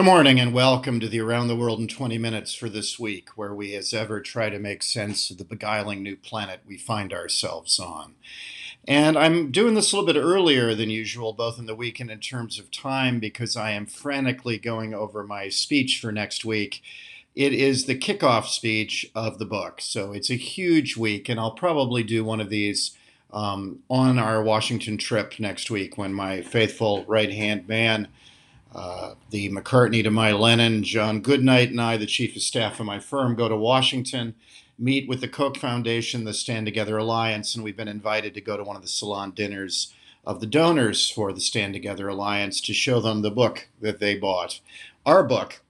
Good morning and welcome to the Around the World in 20 Minutes for this week, where we, as ever, try to make sense of the beguiling new planet we find ourselves on. And I'm doing this a little bit earlier than usual, both in the week and in terms of time, because I am frantically going over my speech for next week. It is the kickoff speech of the book. So it's a huge week, and I'll probably do one of these um, on our Washington trip next week when my faithful right hand man uh, the McCartney to my Lennon, John Goodnight, and I, the chief of staff of my firm, go to Washington, meet with the Koch Foundation, the Stand Together Alliance, and we've been invited to go to one of the salon dinners of the donors for the Stand Together Alliance to show them the book that they bought. Our book,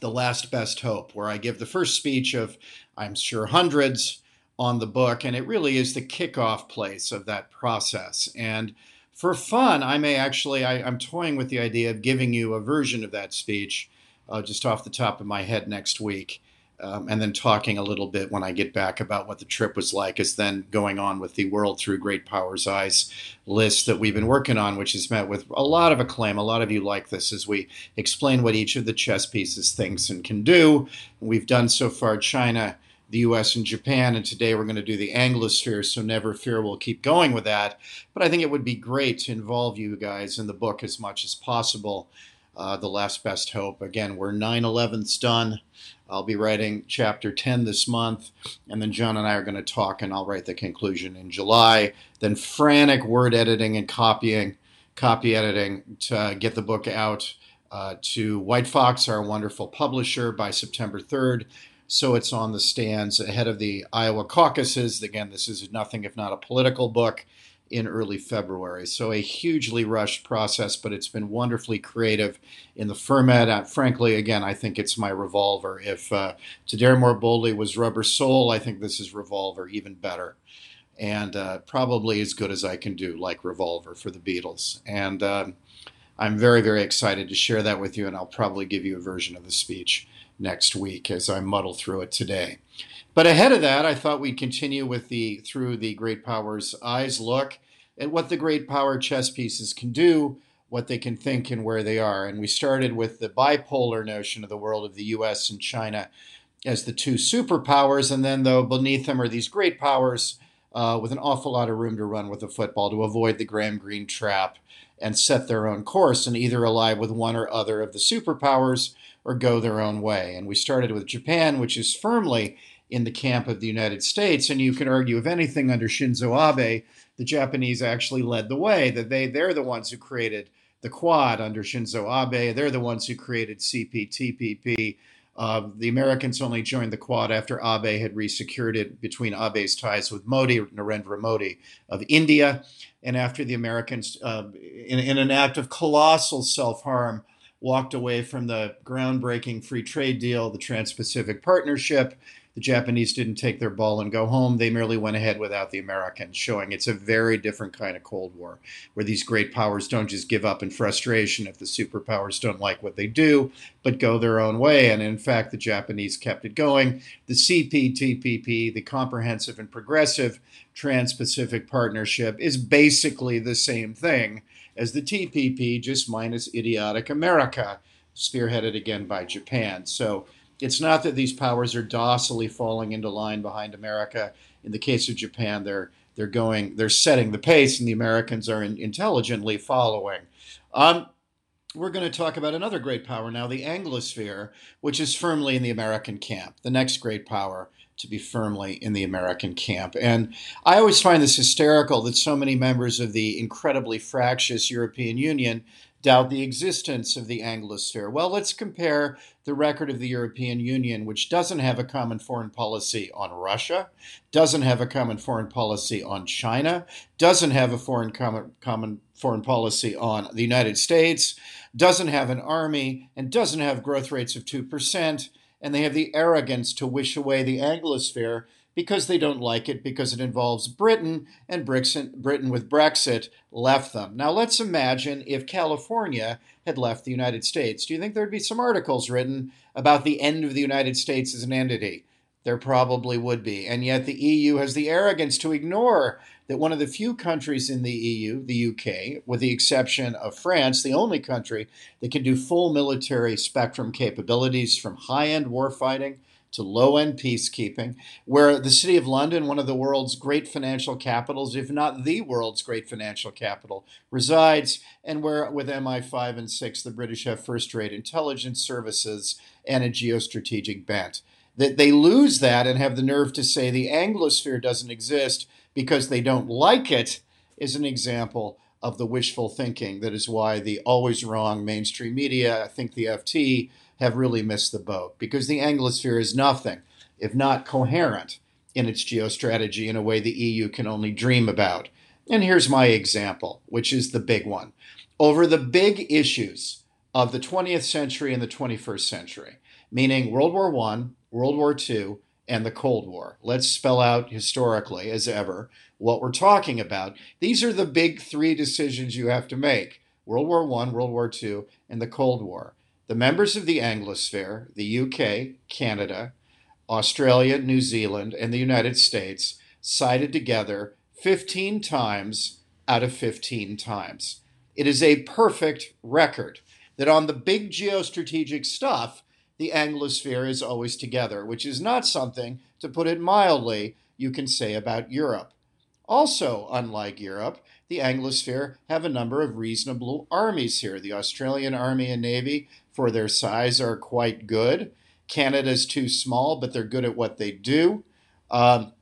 The Last Best Hope, where I give the first speech of, I'm sure, hundreds on the book, and it really is the kickoff place of that process. And for fun, I may actually, I, am toying with the idea of giving you a version of that speech uh, just off the top of my head next week. Um, and then talking a little bit when I get back about what the trip was like, is then going on with the World Through Great Powers Eyes list that we've been working on, which has met with a lot of acclaim. A lot of you like this as we explain what each of the chess pieces thinks and can do. We've done so far China, the US and Japan, and today we're going to do the Anglosphere, so never fear we'll keep going with that. But I think it would be great to involve you guys in the book as much as possible. Uh, the Last Best Hope. Again, we're 9 11's done. I'll be writing chapter 10 this month, and then John and I are going to talk, and I'll write the conclusion in July. Then frantic word editing and copying, copy editing to get the book out uh, to White Fox, our wonderful publisher, by September 3rd so it's on the stands ahead of the Iowa caucuses. Again, this is nothing if not a political book in early February. So a hugely rushed process, but it's been wonderfully creative in the format. Uh, frankly, again, I think it's my revolver. If uh, To Dare More Boldly was Rubber Soul, I think this is Revolver even better. And uh, probably as good as I can do, like Revolver for the Beatles. And um, I'm very, very excited to share that with you, and I'll probably give you a version of the speech next week as I muddle through it today. But ahead of that, I thought we'd continue with the through the great powers eyes look at what the great power chess pieces can do, what they can think, and where they are. And we started with the bipolar notion of the world of the U.S. and China as the two superpowers, and then though beneath them are these great powers uh, with an awful lot of room to run with the football to avoid the Graham Greene trap and set their own course and either ally with one or other of the superpowers or go their own way. And we started with Japan, which is firmly in the camp of the United States. And you can argue, if anything, under Shinzo Abe, the Japanese actually led the way, that they, they're the ones who created the Quad under Shinzo Abe. They're the ones who created CPTPP. Uh, the Americans only joined the Quad after Abe had resecured it between Abe's ties with Modi, Narendra Modi of India, and after the Americans, uh, in, in an act of colossal self harm, walked away from the groundbreaking free trade deal, the Trans Pacific Partnership. The Japanese didn't take their ball and go home. They merely went ahead without the Americans, showing it's a very different kind of Cold War, where these great powers don't just give up in frustration if the superpowers don't like what they do, but go their own way. And in fact, the Japanese kept it going. The CPTPP, the Comprehensive and Progressive Trans Pacific Partnership, is basically the same thing as the TPP, just minus idiotic America, spearheaded again by Japan. So it's not that these powers are docilely falling into line behind America. In the case of Japan, they're they're going they're setting the pace, and the Americans are in, intelligently following. Um, we're going to talk about another great power now, the Anglosphere, which is firmly in the American camp. The next great power to be firmly in the American camp. And I always find this hysterical that so many members of the incredibly fractious European Union doubt the existence of the Anglosphere. Well, let's compare the record of the European Union, which doesn't have a common foreign policy on Russia, doesn't have a common foreign policy on China, doesn't have a foreign common, common foreign policy on the United States, doesn't have an army, and doesn't have growth rates of 2% and they have the arrogance to wish away the Anglosphere because they don't like it because it involves Britain and Britain with Brexit left them. Now let's imagine if California had left the United States. Do you think there'd be some articles written about the end of the United States as an entity? There probably would be. And yet the EU has the arrogance to ignore that one of the few countries in the EU, the UK, with the exception of France, the only country that can do full military spectrum capabilities from high end warfighting to low end peacekeeping, where the City of London, one of the world's great financial capitals, if not the world's great financial capital, resides, and where with MI5 and 6, the British have first rate intelligence services and a geostrategic bent. That they lose that and have the nerve to say the Anglosphere doesn't exist because they don't like it is an example of the wishful thinking. That is why the always wrong mainstream media, I think the FT, have really missed the boat because the Anglosphere is nothing if not coherent in its geostrategy in a way the EU can only dream about. And here's my example, which is the big one. Over the big issues of the 20th century and the 21st century, meaning World War I, World War II, and the Cold War. Let's spell out historically, as ever, what we're talking about. These are the big three decisions you have to make World War I, World War II, and the Cold War. The members of the Anglosphere, the UK, Canada, Australia, New Zealand, and the United States, sided together 15 times out of 15 times. It is a perfect record that on the big geostrategic stuff, the Anglosphere is always together, which is not something, to put it mildly, you can say about Europe. Also, unlike Europe, the Anglosphere have a number of reasonable armies here. The Australian Army and Navy for their size are quite good. Canada's too small, but they're good at what they do. Um,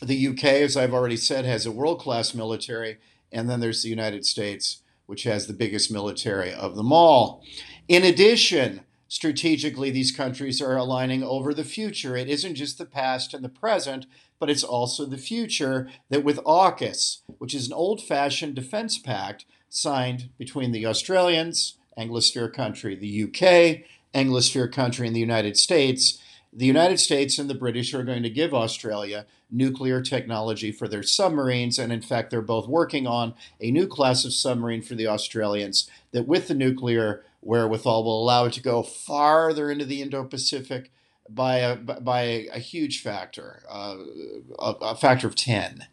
the UK, as I've already said, has a world class military. And then there's the United States, which has the biggest military of them all. In addition, strategically, these countries are aligning over the future. It isn't just the past and the present, but it's also the future that with AUKUS, which is an old fashioned defense pact signed between the Australians, Anglosphere country, the UK, Anglosphere country, and the United States, the United States and the British are going to give Australia nuclear technology for their submarines. And in fact, they're both working on a new class of submarine for the Australians that, with the nuclear wherewithal, will allow it to go farther into the Indo Pacific by a, by a, huge factor, uh, a, a factor of 10.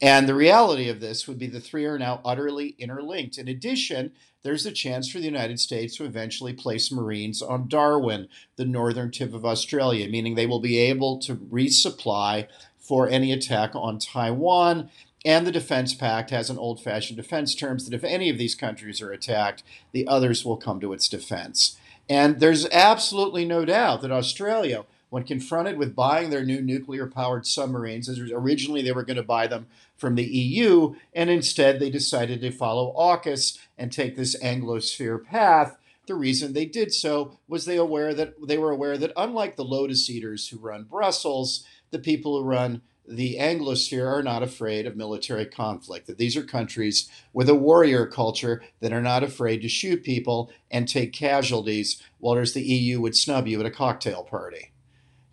And the reality of this would be the three are now utterly interlinked. In addition, there's a chance for the United States to eventually place Marines on Darwin, the northern tip of Australia, meaning they will be able to resupply for any attack on Taiwan. And the Defense Pact has an old fashioned defense terms that if any of these countries are attacked, the others will come to its defense. And there's absolutely no doubt that Australia when confronted with buying their new nuclear powered submarines, as originally they were going to buy them from the EU, and instead they decided to follow AUKUS and take this Anglosphere path. The reason they did so was they aware that they were aware that unlike the Lotus Eaters who run Brussels, the people who run the Anglosphere are not afraid of military conflict. That these are countries with a warrior culture that are not afraid to shoot people and take casualties, whereas the EU would snub you at a cocktail party.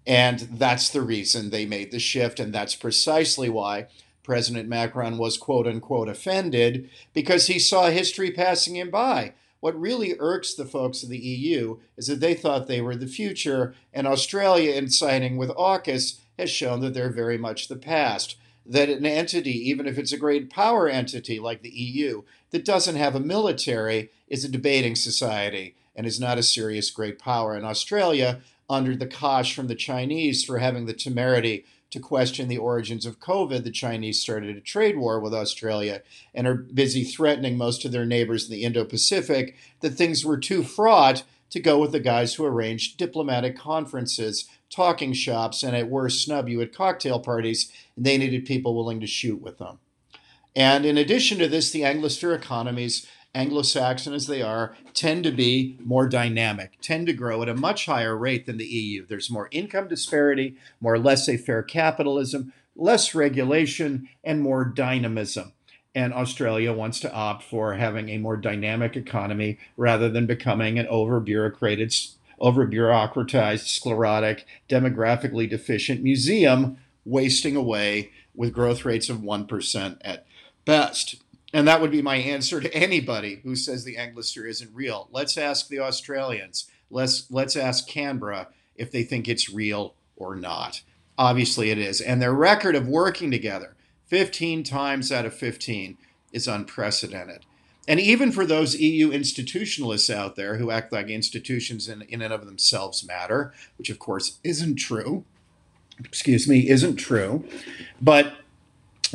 And that's the reason they made the shift. And that's precisely why President Macron was quote unquote offended because he saw history passing him by. What really irks the folks of the EU is that they thought they were the future, and Australia, in signing with AUKUS, has shown that they're very much the past. That an entity, even if it's a great power entity like the EU, that doesn't have a military is a debating society and is not a serious great power. And Australia under the cosh from the Chinese for having the temerity to question the origins of COVID, the Chinese started a trade war with Australia and are busy threatening most of their neighbors in the Indo Pacific that things were too fraught to go with the guys who arranged diplomatic conferences, talking shops, and at worst snub you at cocktail parties, and they needed people willing to shoot with them. And in addition to this, the Anglosphere economies Anglo Saxon as they are, tend to be more dynamic, tend to grow at a much higher rate than the EU. There's more income disparity, more laissez faire capitalism, less regulation, and more dynamism. And Australia wants to opt for having a more dynamic economy rather than becoming an over bureaucrated, over bureaucratized, sclerotic, demographically deficient museum wasting away with growth rates of 1% at best. And that would be my answer to anybody who says the Anglosphere isn't real. Let's ask the Australians. Let's let's ask Canberra if they think it's real or not. Obviously it is. And their record of working together 15 times out of 15 is unprecedented. And even for those EU institutionalists out there who act like institutions in, in and of themselves matter, which of course isn't true, excuse me, isn't true, but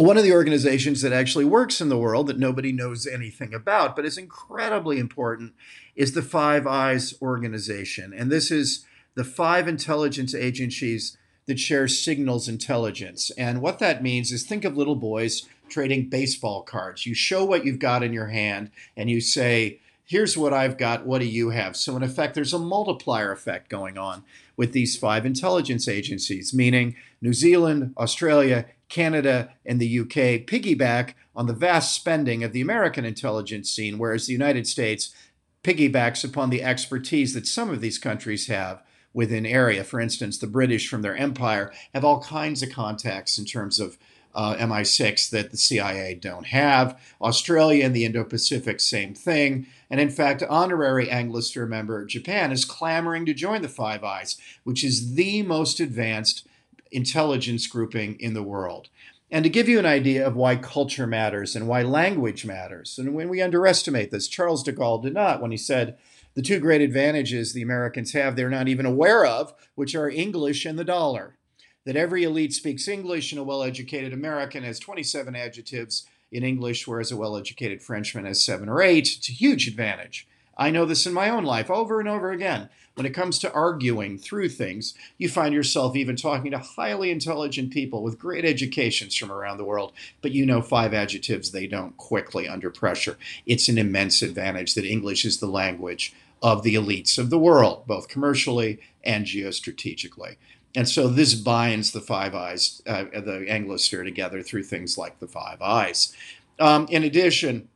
one of the organizations that actually works in the world that nobody knows anything about, but is incredibly important, is the Five Eyes organization. And this is the five intelligence agencies that share signals intelligence. And what that means is think of little boys trading baseball cards. You show what you've got in your hand and you say, Here's what I've got. What do you have? So, in effect, there's a multiplier effect going on with these five intelligence agencies, meaning New Zealand, Australia, Canada, and the UK piggyback on the vast spending of the American intelligence scene, whereas the United States piggybacks upon the expertise that some of these countries have within area. For instance, the British from their empire have all kinds of contacts in terms of uh, MI6 that the CIA don't have. Australia and the Indo Pacific, same thing. And in fact, honorary Anglosphere member Japan is clamoring to join the Five Eyes, which is the most advanced intelligence grouping in the world. And to give you an idea of why culture matters and why language matters, and when we underestimate this, Charles de Gaulle did not when he said, the two great advantages the Americans have they're not even aware of, which are English and the dollar. That every elite speaks English and a well educated American has 27 adjectives in English, whereas a well educated Frenchman has seven or eight. It's a huge advantage. I know this in my own life over and over again. When it comes to arguing through things, you find yourself even talking to highly intelligent people with great educations from around the world, but you know five adjectives they don't quickly under pressure. It's an immense advantage that English is the language of the elites of the world, both commercially and geostrategically. And so this binds the Five Eyes, uh, the Anglosphere together through things like the Five Eyes. Um, in addition,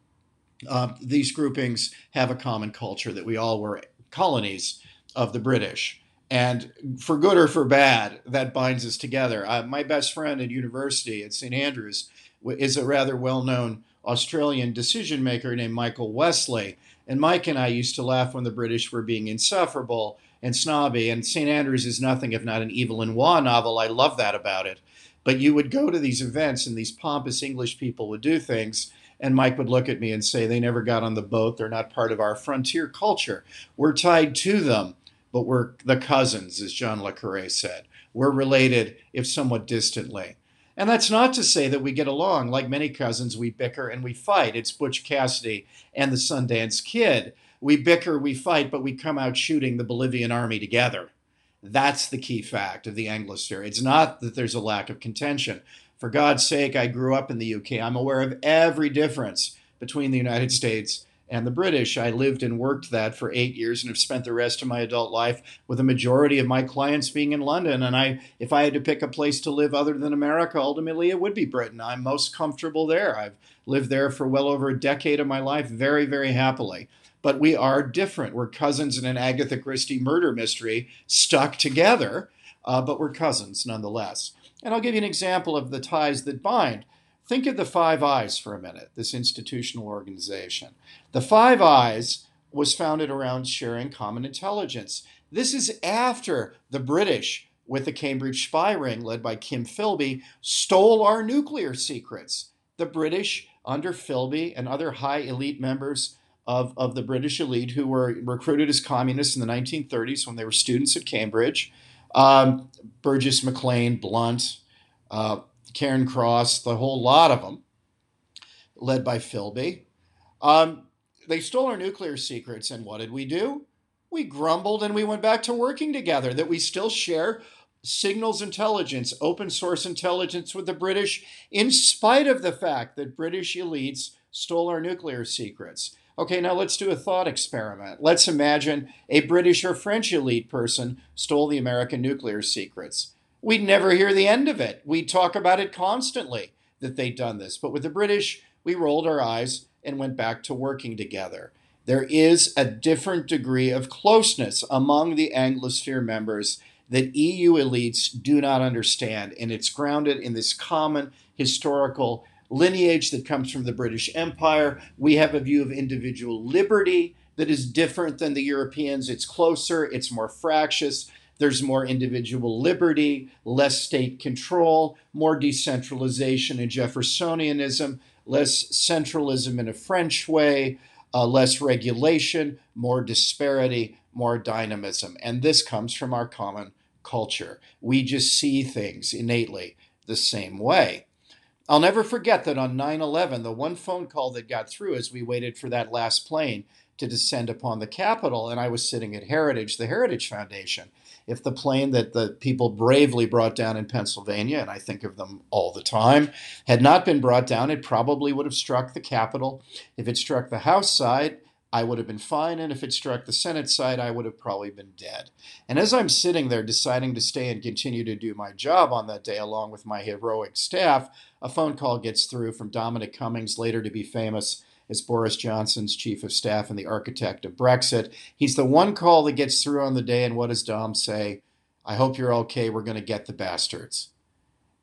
uh, these groupings have a common culture that we all were colonies of the British. And for good or for bad, that binds us together. Uh, my best friend at university at St. Andrews is a rather well known Australian decision maker named Michael Wesley. And Mike and I used to laugh when the British were being insufferable and snobby. And St. Andrews is nothing if not an Evelyn Waugh novel. I love that about it. But you would go to these events, and these pompous English people would do things and Mike would look at me and say, They never got on the boat. They're not part of our frontier culture. We're tied to them, but we're the cousins, as John Le Carre said. We're related, if somewhat distantly. And that's not to say that we get along. Like many cousins, we bicker and we fight. It's Butch Cassidy and the Sundance Kid. We bicker, we fight, but we come out shooting the Bolivian army together. That's the key fact of the Anglosphere. It's not that there's a lack of contention. For God's sake, I grew up in the UK. I'm aware of every difference between the United States and the British. I lived and worked that for eight years and have spent the rest of my adult life with a majority of my clients being in London. And I, if I had to pick a place to live other than America, ultimately it would be Britain. I'm most comfortable there. I've lived there for well over a decade of my life, very, very happily. But we are different. We're cousins in an Agatha Christie murder mystery stuck together, uh, but we're cousins nonetheless. And I'll give you an example of the ties that bind. Think of the Five Eyes for a minute, this institutional organization. The Five Eyes was founded around sharing common intelligence. This is after the British, with the Cambridge spy ring led by Kim Philby, stole our nuclear secrets. The British, under Philby and other high elite members of, of the British elite who were recruited as communists in the 1930s when they were students at Cambridge, um, Burgess Maclean, Blunt, uh, Cairncross, the whole lot of them, led by Philby. Um, they stole our nuclear secrets, and what did we do? We grumbled and we went back to working together, that we still share signals intelligence, open source intelligence with the British, in spite of the fact that British elites stole our nuclear secrets. Okay, now let's do a thought experiment. Let's imagine a British or French elite person stole the American nuclear secrets. We'd never hear the end of it. We'd talk about it constantly that they'd done this. But with the British, we rolled our eyes and went back to working together. There is a different degree of closeness among the Anglosphere members that EU elites do not understand, and it's grounded in this common historical lineage that comes from the British Empire. We have a view of individual liberty that is different than the Europeans. It's closer, it's more fractious. There's more individual liberty, less state control, more decentralization and Jeffersonianism, less centralism in a French way, uh, less regulation, more disparity, more dynamism. And this comes from our common culture. We just see things innately the same way. I'll never forget that on 9 11, the one phone call that got through as we waited for that last plane to descend upon the Capitol, and I was sitting at Heritage, the Heritage Foundation. If the plane that the people bravely brought down in Pennsylvania, and I think of them all the time, had not been brought down, it probably would have struck the Capitol. If it struck the House side, I would have been fine, and if it struck the Senate side, I would have probably been dead. And as I'm sitting there deciding to stay and continue to do my job on that day, along with my heroic staff, a phone call gets through from Dominic Cummings, later to be famous as Boris Johnson's chief of staff and the architect of Brexit. He's the one call that gets through on the day, and what does Dom say? I hope you're okay. We're going to get the bastards.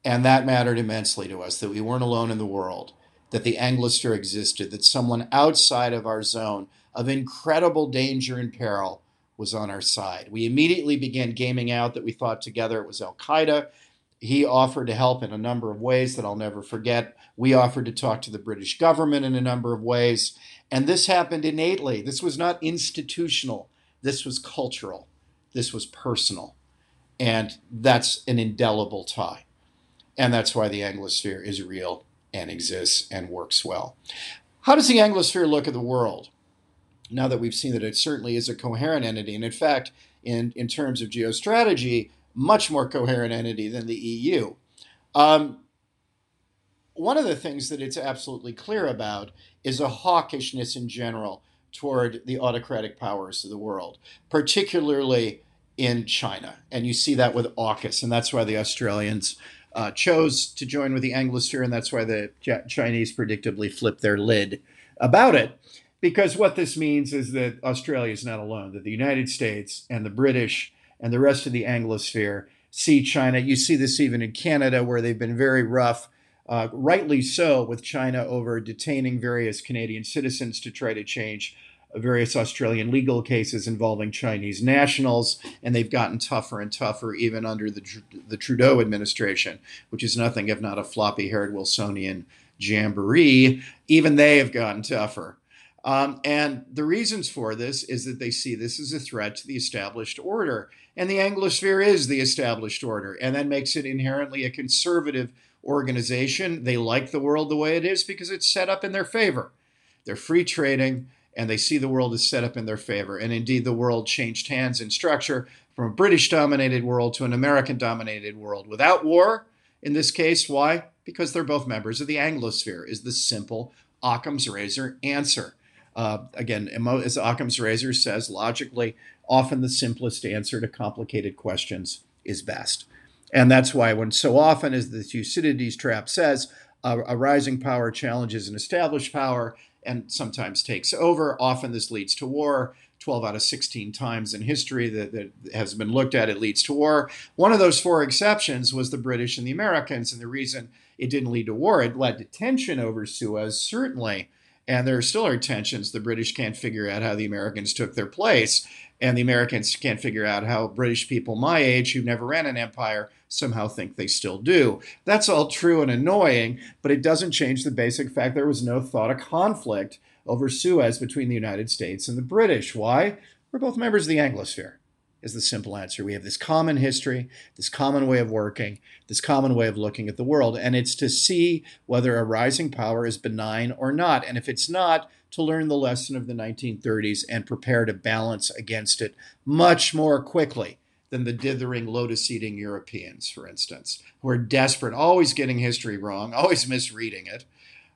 And that mattered immensely to us that we weren't alone in the world, that the Anglosphere existed, that someone outside of our zone of incredible danger and peril was on our side. We immediately began gaming out that we thought together it was Al Qaeda. He offered to help in a number of ways that I'll never forget. We offered to talk to the British government in a number of ways. And this happened innately. This was not institutional, this was cultural, this was personal. And that's an indelible tie. And that's why the Anglosphere is real and exists and works well. How does the Anglosphere look at the world? Now that we've seen that it certainly is a coherent entity, and in fact, in, in terms of geostrategy, much more coherent entity than the EU. Um, one of the things that it's absolutely clear about is a hawkishness in general toward the autocratic powers of the world, particularly in China. And you see that with AUKUS, and that's why the Australians uh, chose to join with the Anglosphere, and that's why the Chinese predictably flipped their lid about it because what this means is that Australia is not alone, that the United States and the British and the rest of the Anglosphere see China. You see this even in Canada, where they've been very rough, uh, rightly so, with China over detaining various Canadian citizens to try to change various Australian legal cases involving Chinese nationals, and they've gotten tougher and tougher even under the, the Trudeau administration, which is nothing if not a floppy haired Wilsonian jamboree. Even they have gotten tougher. Um, and the reasons for this is that they see this as a threat to the established order. And the Anglosphere is the established order, and that makes it inherently a conservative organization. They like the world the way it is because it's set up in their favor. They're free trading, and they see the world is set up in their favor. And indeed, the world changed hands in structure from a British dominated world to an American dominated world without war. In this case, why? Because they're both members of the Anglosphere, is the simple Occam's razor answer. Uh, again, as Occam's razor says, logically, often the simplest answer to complicated questions is best. And that's why, when so often, as the Thucydides trap says, a, a rising power challenges an established power and sometimes takes over, often this leads to war. 12 out of 16 times in history that, that, has been looked at, it leads to war. One of those four exceptions was the British and the Americans. And the reason it didn't lead to war, it led to tension over Suez, certainly. And there still are tensions. The British can't figure out how the Americans took their place, and the Americans can't figure out how British people my age who never ran an empire somehow think they still do. That's all true and annoying, but it doesn't change the basic fact there was no thought of conflict over Suez between the United States and the British. Why? We're both members of the Anglosphere is the simple answer. We have this common history, this common way of working, this common way of looking at the world. And it's to see whether a rising power is benign or not. And if it's not, to learn the lesson of the 1930s and prepare to balance against it much more quickly than the dithering, lotus eating Europeans, for instance, who are desperate, always getting history wrong, always misreading it.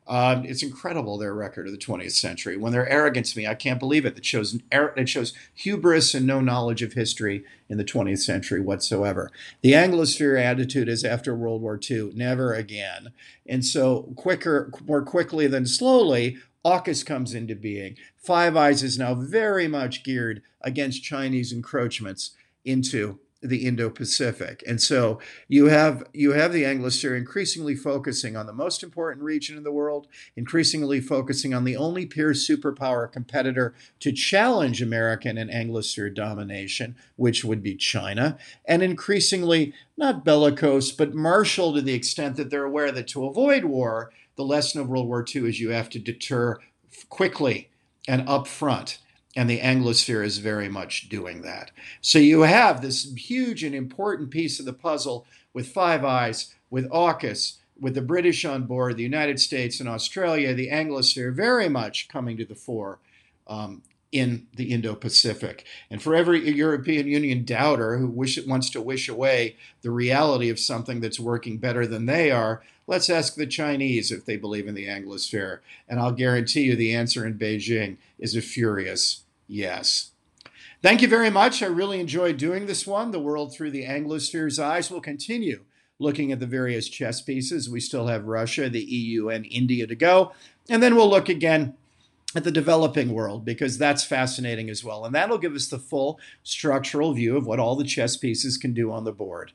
Um, it's incredible their record of the 20th century. When they're arrogant to me, I can't believe it. Shows it shows hubris and no knowledge of history in the 20th century whatsoever. The Anglosphere attitude is after World War II, never again. And so, quicker, more quickly than slowly, AUKUS comes into being. Five Eyes is now very much geared against Chinese encroachments into the Indo-Pacific. And so you have you have the Anglosphere increasingly focusing on the most important region in the world, increasingly focusing on the only peer superpower competitor to challenge American and Anglosphere domination, which would be China, and increasingly not bellicose, but martial to the extent that they're aware that to avoid war, the lesson of World War II is you have to deter quickly and upfront and the Anglosphere is very much doing that. So you have this huge and important piece of the puzzle with Five Eyes, with AUKUS, with the British on board, the United States and Australia, the Anglosphere very much coming to the fore um, in the Indo-Pacific. And for every European Union doubter who wish, wants to wish away the reality of something that's working better than they are, let's ask the Chinese if they believe in the Anglosphere. And I'll guarantee you the answer in Beijing is a furious Yes. Thank you very much. I really enjoyed doing this one. The World Through the Anglosphere's Eyes will continue looking at the various chess pieces. We still have Russia, the EU, and India to go. And then we'll look again at the developing world because that's fascinating as well. And that'll give us the full structural view of what all the chess pieces can do on the board.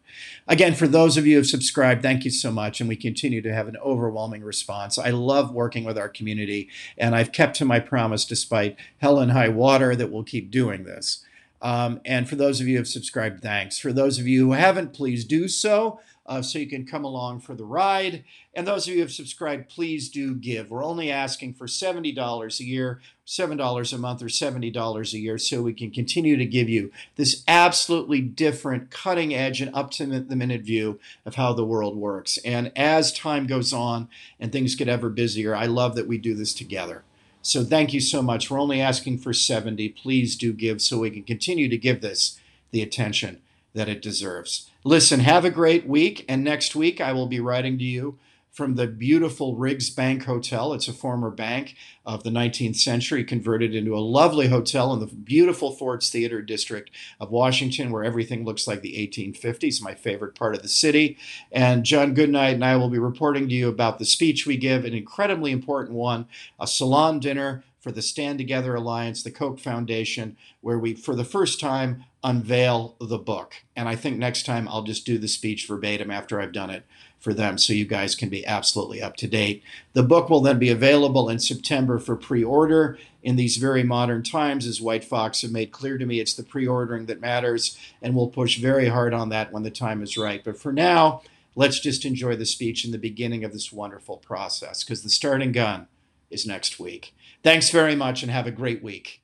Again, for those of you who have subscribed, thank you so much. And we continue to have an overwhelming response. I love working with our community, and I've kept to my promise despite hell and high water that we'll keep doing this. Um, and for those of you who have subscribed, thanks. For those of you who haven't, please do so uh, so you can come along for the ride. And those of you who have subscribed, please do give. We're only asking for $70 a year, $7 a month, or $70 a year so we can continue to give you this absolutely different, cutting edge, and up to the minute view of how the world works. And as time goes on and things get ever busier, I love that we do this together. So thank you so much. We're only asking for 70. Please do give so we can continue to give this the attention that it deserves. Listen, have a great week. And next week, I will be writing to you from the beautiful Riggs Bank Hotel. It's a former bank of the 19th century, converted into a lovely hotel in the beautiful Ford's Theater district of Washington, where everything looks like the 1850s, my favorite part of the city. And John Goodnight and I will be reporting to you about the speech we give, an incredibly important one, a salon dinner for the Stand Together Alliance, the Koch Foundation, where we, for the first time, unveil the book. And I think next time I'll just do the speech verbatim after I've done it for them so you guys can be absolutely up to date. The book will then be available in September for pre order. In these very modern times, as White Fox have made clear to me, it's the pre ordering that matters, and we'll push very hard on that when the time is right. But for now, let's just enjoy the speech in the beginning of this wonderful process because the starting gun is next week. Thanks very much and have a great week.